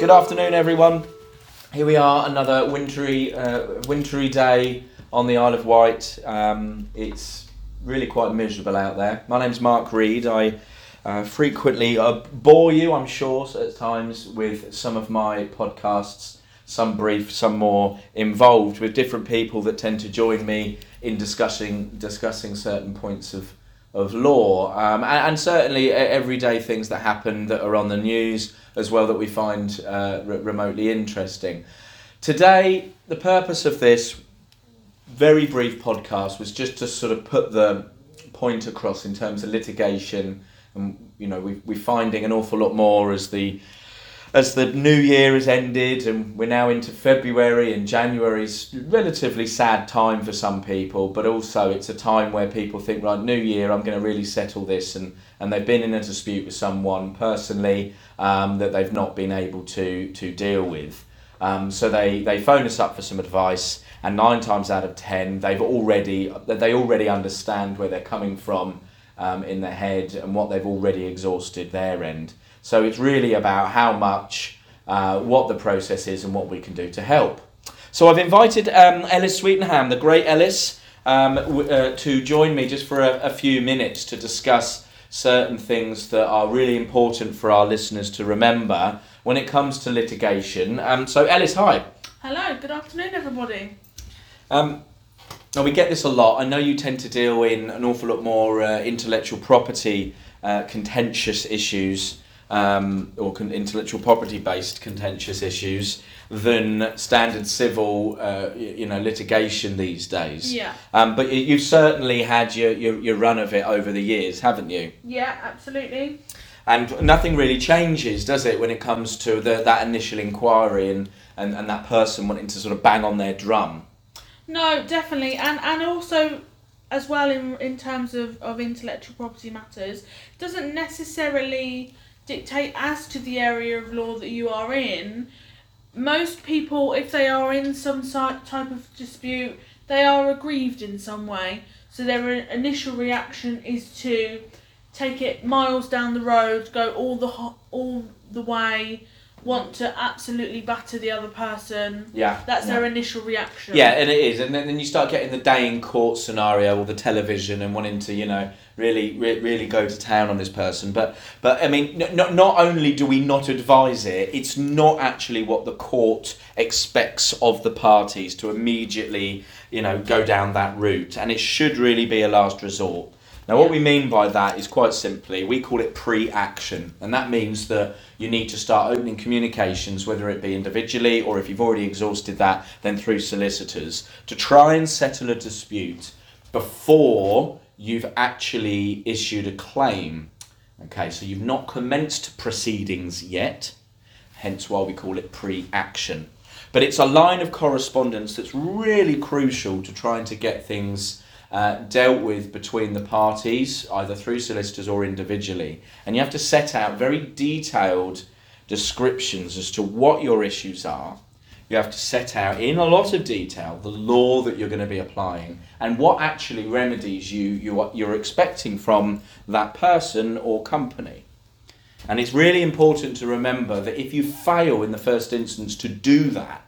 Good afternoon, everyone. Here we are, another wintry, uh, wintry day on the Isle of Wight. Um, it's really quite miserable out there. My name's Mark Reed. I uh, frequently uh, bore you, I'm sure, at times with some of my podcasts. Some brief, some more involved with different people that tend to join me in discussing discussing certain points of of law, um, and, and, certainly everyday things that happen that are on the news as well that we find uh, re- remotely interesting. Today, the purpose of this very brief podcast was just to sort of put the point across in terms of litigation, and you know we, we're finding an awful lot more as the as the new year has ended and we're now into February and January is relatively sad time for some people, but also it's a time where people think, right, new year, I'm going to really settle this, and, and they've been in a dispute with someone personally um, that they've not been able to to deal with. Um, so they, they phone us up for some advice, and nine times out of ten, they've already they already understand where they're coming from um, in their head and what they've already exhausted their end. So it's really about how much, uh, what the process is, and what we can do to help. So I've invited um, Ellis Sweetenham, the great Ellis, um, w- uh, to join me just for a, a few minutes to discuss certain things that are really important for our listeners to remember when it comes to litigation. Um, so, Ellis, hi. Hello, good afternoon, everybody. Um, now, we get this a lot. I know you tend to deal in an awful lot more uh, intellectual property uh, contentious issues um, or con- intellectual property based contentious issues than standard civil uh, you know litigation these days. Yeah. Um, but you've certainly had your, your, your run of it over the years, haven't you? Yeah, absolutely. And nothing really changes, does it, when it comes to the, that initial inquiry and, and, and that person wanting to sort of bang on their drum? No, definitely. And and also as well in in terms of, of intellectual property matters, doesn't necessarily dictate as to the area of law that you are in. Most people, if they are in some type of dispute, they are aggrieved in some way. So their initial reaction is to take it miles down the road, go all the all the way, want to absolutely batter the other person. Yeah. That's yeah. their initial reaction. Yeah, and it is. And then, then you start getting the day in court scenario or the television and wanting to, you know, really re- really go to town on this person. But but I mean, not not only do we not advise it, it's not actually what the court expects of the parties to immediately, you know, go down that route. And it should really be a last resort. Now, what we mean by that is quite simply, we call it pre action. And that means that you need to start opening communications, whether it be individually or if you've already exhausted that, then through solicitors, to try and settle a dispute before you've actually issued a claim. Okay, so you've not commenced proceedings yet, hence why we call it pre action. But it's a line of correspondence that's really crucial to trying to get things uh, dealt with between the parties, either through solicitors or individually. And you have to set out very detailed descriptions as to what your issues are. You have to set out in a lot of detail the law that you're going to be applying and what actually remedies you, you you're expecting from that person or company. And it's really important to remember that if you fail in the first instance to do that,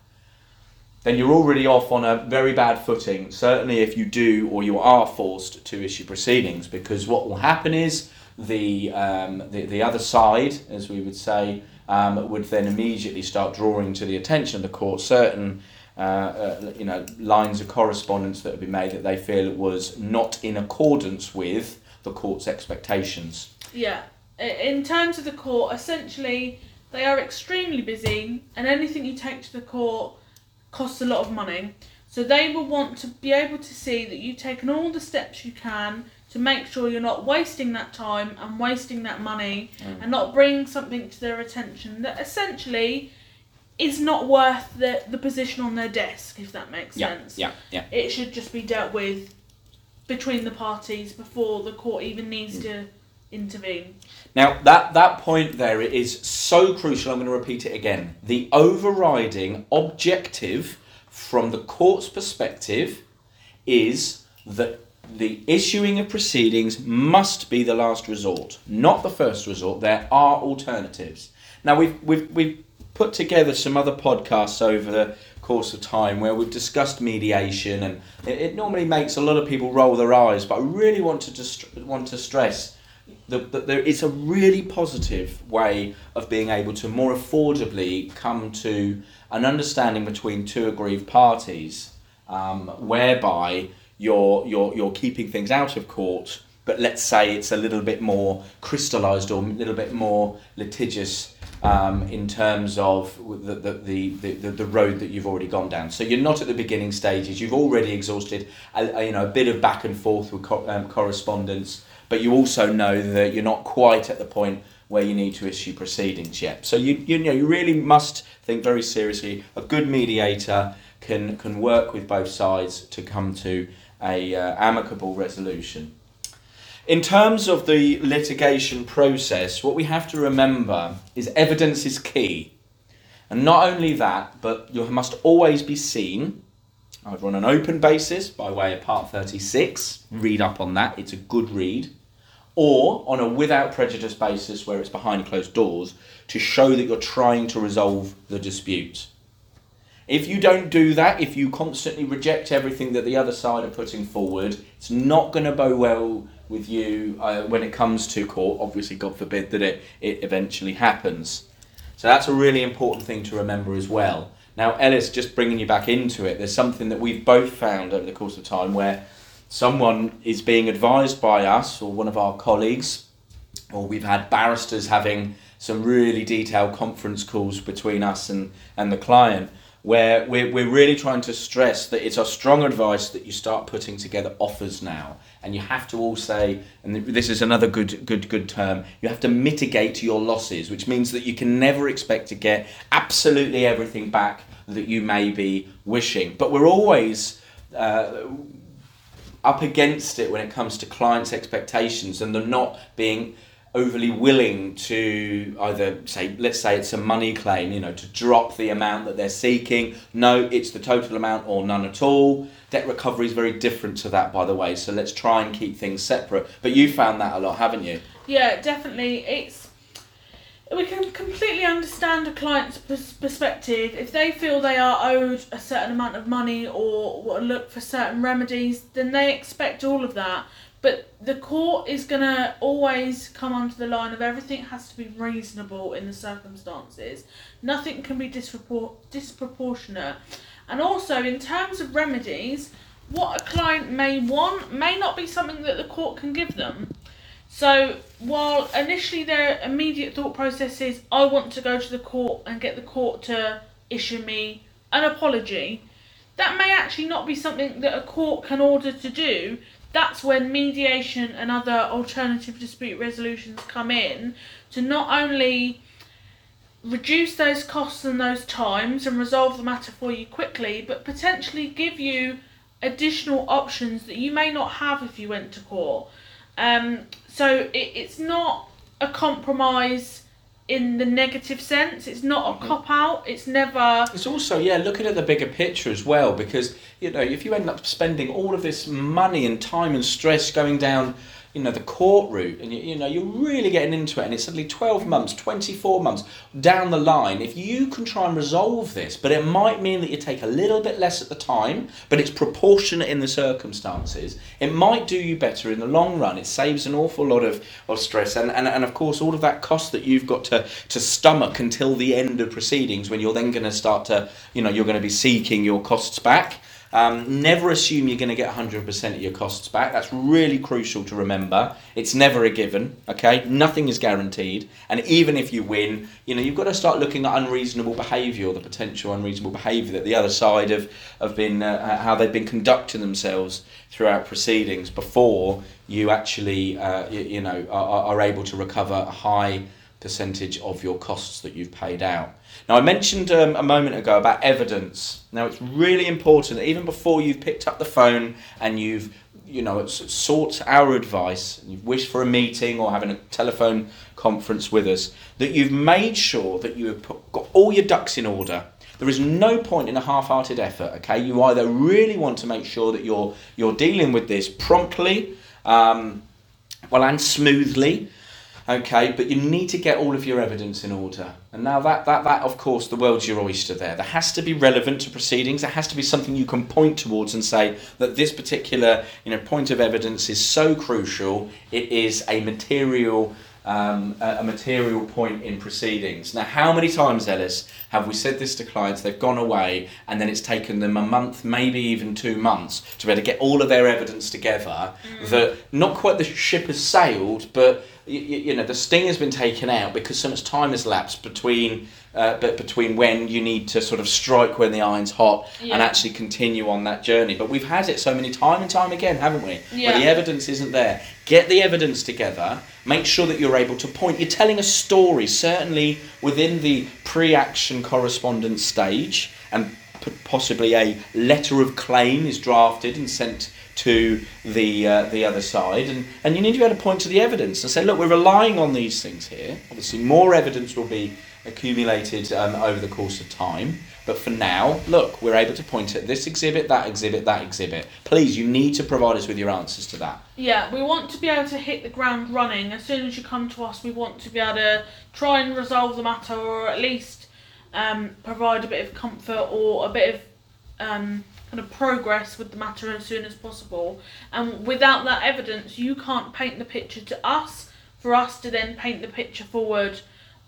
then you're already off on a very bad footing, certainly if you do or you are forced to issue proceedings, because what will happen is the, um, the, the other side, as we would say, um, would then immediately start drawing to the attention of the court certain uh, uh, you know, lines of correspondence that have been made that they feel was not in accordance with the court's expectations. Yeah. In terms of the court, essentially, they are extremely busy, and anything you take to the court costs a lot of money. So they will want to be able to see that you've taken all the steps you can to make sure you're not wasting that time and wasting that money mm. and not bringing something to their attention that essentially is not worth the, the position on their desk, if that makes yeah, sense. Yeah, yeah. It should just be dealt with between the parties before the court even needs mm. to intervene. Now that that point there is so crucial. I'm going to repeat it again. The overriding objective from the court's perspective is that the issuing of proceedings must be the last resort, not the first resort. There are alternatives. Now we've we've we've put together some other podcasts over the course of time where we've discussed mediation, and it, it normally makes a lot of people roll their eyes. But I really want to dist- want to stress that, that there is a really positive way of being able to more affordably come to an understanding between two aggrieved parties, um, whereby you're you're you're keeping things out of court but let's say it's a little bit more crystallized or a little bit more litigious um, in terms of the, the, the, the, the road that you've already gone down. So you're not at the beginning stages, you've already exhausted a, a you know, a bit of back and forth with co- um, correspondence, but you also know that you're not quite at the point where you need to issue proceedings yet. So you, you know you really must think very seriously. A good mediator can can work with both sides to come to a uh, amicable resolution. In terms of the litigation process, what we have to remember is evidence is key. And not only that, but you must always be seen, either on an open basis by way of Part 36, read up on that, it's a good read, or on a without prejudice basis where it's behind closed doors to show that you're trying to resolve the dispute. If you don't do that, if you constantly reject everything that the other side are putting forward, it's not going to bode well with you uh, when it comes to court. Obviously, God forbid that it, it eventually happens. So that's a really important thing to remember as well. Now, Ellis, just bringing you back into it, there's something that we've both found over the course of time where someone is being advised by us or one of our colleagues, or we've had barristers having some really detailed conference calls between us and, and the client where we're, we're really trying to stress that it's our strong advice that you start putting together offers now and you have to all say and this is another good good good term you have to mitigate your losses which means that you can never expect to get absolutely everything back that you may be wishing. But we're always uh, up against it when it comes to clients expectations and them not being overly willing to either say let's say it's a money claim you know to drop the amount that they're seeking. No it's the total amount or none at all. Debt recovery is very different to that by the way so let's try and keep things separate. But you found that a lot haven't you? Yeah, definitely. It's we can completely understand a client's perspective. If they feel they are owed a certain amount of money or look for certain remedies, then they expect all of that. But the court is gonna always come onto the line of everything has to be reasonable in the circumstances. Nothing can be dispropor- disproportionate. And also in terms of remedies, what a client may want may not be something that the court can give them. So while initially their immediate thought process is I want to go to the court and get the court to issue me an apology, that may actually not be something that a court can order to do. That's when mediation and other alternative dispute resolutions come in to not only reduce those costs and those times and resolve the matter for you quickly, but potentially give you additional options that you may not have if you went to court. Um, so it, it's not a compromise in the negative sense. It's not a mm-hmm. cop out. It's never. It's also yeah looking at the bigger picture as well because you know if you end up spending all of this money and time and stress going down you know the court route and you, you know you're really getting into it and it's suddenly 12 months 24 months down the line. If you can try and resolve this but it might mean that you take a little bit less at the time but it's proportionate in the circumstances it might do you better in the long run. It saves an awful lot of, of stress and, and, and of course all of that cost that you've got to, to stomach until the end of proceedings when you're then going to start to you know you're going to be seeking your costs back um, never assume you're going to get 100% of your costs back. That's really crucial to remember. It's never a given, okay? Nothing is guaranteed. And even if you win, you know, you've got to start looking at unreasonable behaviour or the potential unreasonable behaviour that the other side have, have been, uh, how they've been conducting themselves throughout proceedings before you actually, uh, you, you know, are, are able to recover a high percentage of your costs that you've paid out. Now, I mentioned um, a moment ago about evidence. Now, it's really important that even before you've picked up the phone and you've, you know, sought our advice, and you've wished for a meeting or having a telephone conference with us, that you've made sure that you have put, got all your ducks in order. There is no point in a half-hearted effort. Okay, you either really want to make sure that you're you're dealing with this promptly, um, well, and smoothly, Okay, but you need to get all of your evidence in order. And now that, that, that of course, the world's your oyster there. There has to be relevant to proceedings. There has to be something you can point towards and say that this particular you know, point of evidence is so crucial, it is a material um, a, a material point in proceedings. Now, how many times, Ellis, have we said this to clients? They've gone away and then it's taken them a month, maybe even two months, to be able to get all of their evidence together. Mm. That not quite the ship has sailed, but you, you know the sting has been taken out because so much time has lapsed between uh, but between when you need to sort of strike when the iron's hot yeah. and actually continue on that journey. But we've had it so many time and time again, haven't we? Yeah. Where the evidence isn't there. Get the evidence together. Make sure that you're able to point. You're telling a story, certainly within the pre-action correspondence stage, and possibly a letter of claim is drafted and sent to the uh, the other side, and, and you need to be able to point to the evidence and say, look, we're relying on these things here. Obviously, more evidence will be accumulated um, over the course of time, but for now, look, we're able to point at this exhibit, that exhibit, that exhibit. Please, you need to provide us with your answers to that. Yeah, we want to be able to hit the ground running as soon as you come to us. We want to be able to try and resolve the matter, or at least um, provide a bit of comfort or a bit of um, kind of progress with the matter as soon as possible. And without that evidence, you can't paint the picture to us for us to then paint the picture forward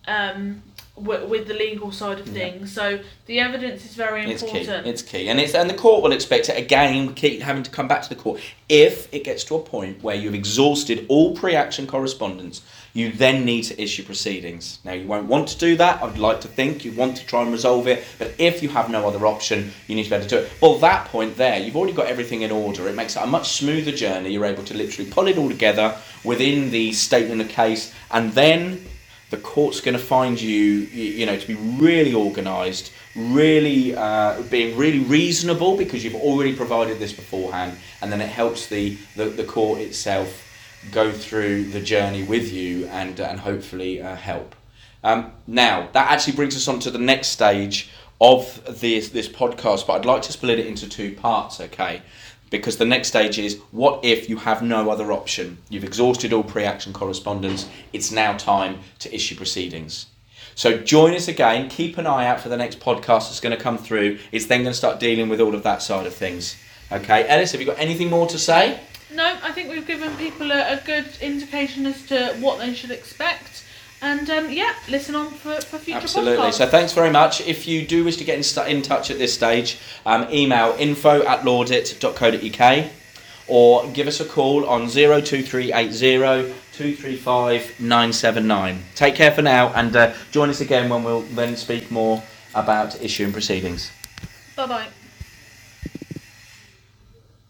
um, with, with the legal side of things. Yeah. So the evidence is very important. It's key. It's key, and it's and the court will expect it again. Keep having to come back to the court if it gets to a point where you've exhausted all pre-action correspondence. You then need to issue proceedings. Now you won't want to do that. I'd like to think you want to try and resolve it, but if you have no other option, you need to be able to do it. Well, that point there, you've already got everything in order. It makes it a much smoother journey. You're able to literally pull it all together within the statement of case, and then the court's going to find you, you know, to be really organised, really uh, being really reasonable because you've already provided this beforehand, and then it helps the, the, the court itself go through the journey with you and, and hopefully uh, help. Um, now, that actually brings us on to the next stage of this, this podcast, but I'd like to split it into two parts, okay? Because the next stage is what if you have no other option? You've exhausted all pre action correspondence, it's now time to issue proceedings. So join us again, keep an eye out for the next podcast that's going to come through. It's then going to start dealing with all of that side of things. Okay, Ellis, have you got anything more to say? No, I think we've given people a, a good indication as to what they should expect. And um, yeah, listen on for, for future Absolutely. Podcasts. So thanks very much. If you do wish to get in, st- in touch at this stage, um, email info at lawdit.co.uk or give us a call on 02380 235 979. Take care for now and uh, join us again when we'll then speak more about issue and proceedings. Bye bye.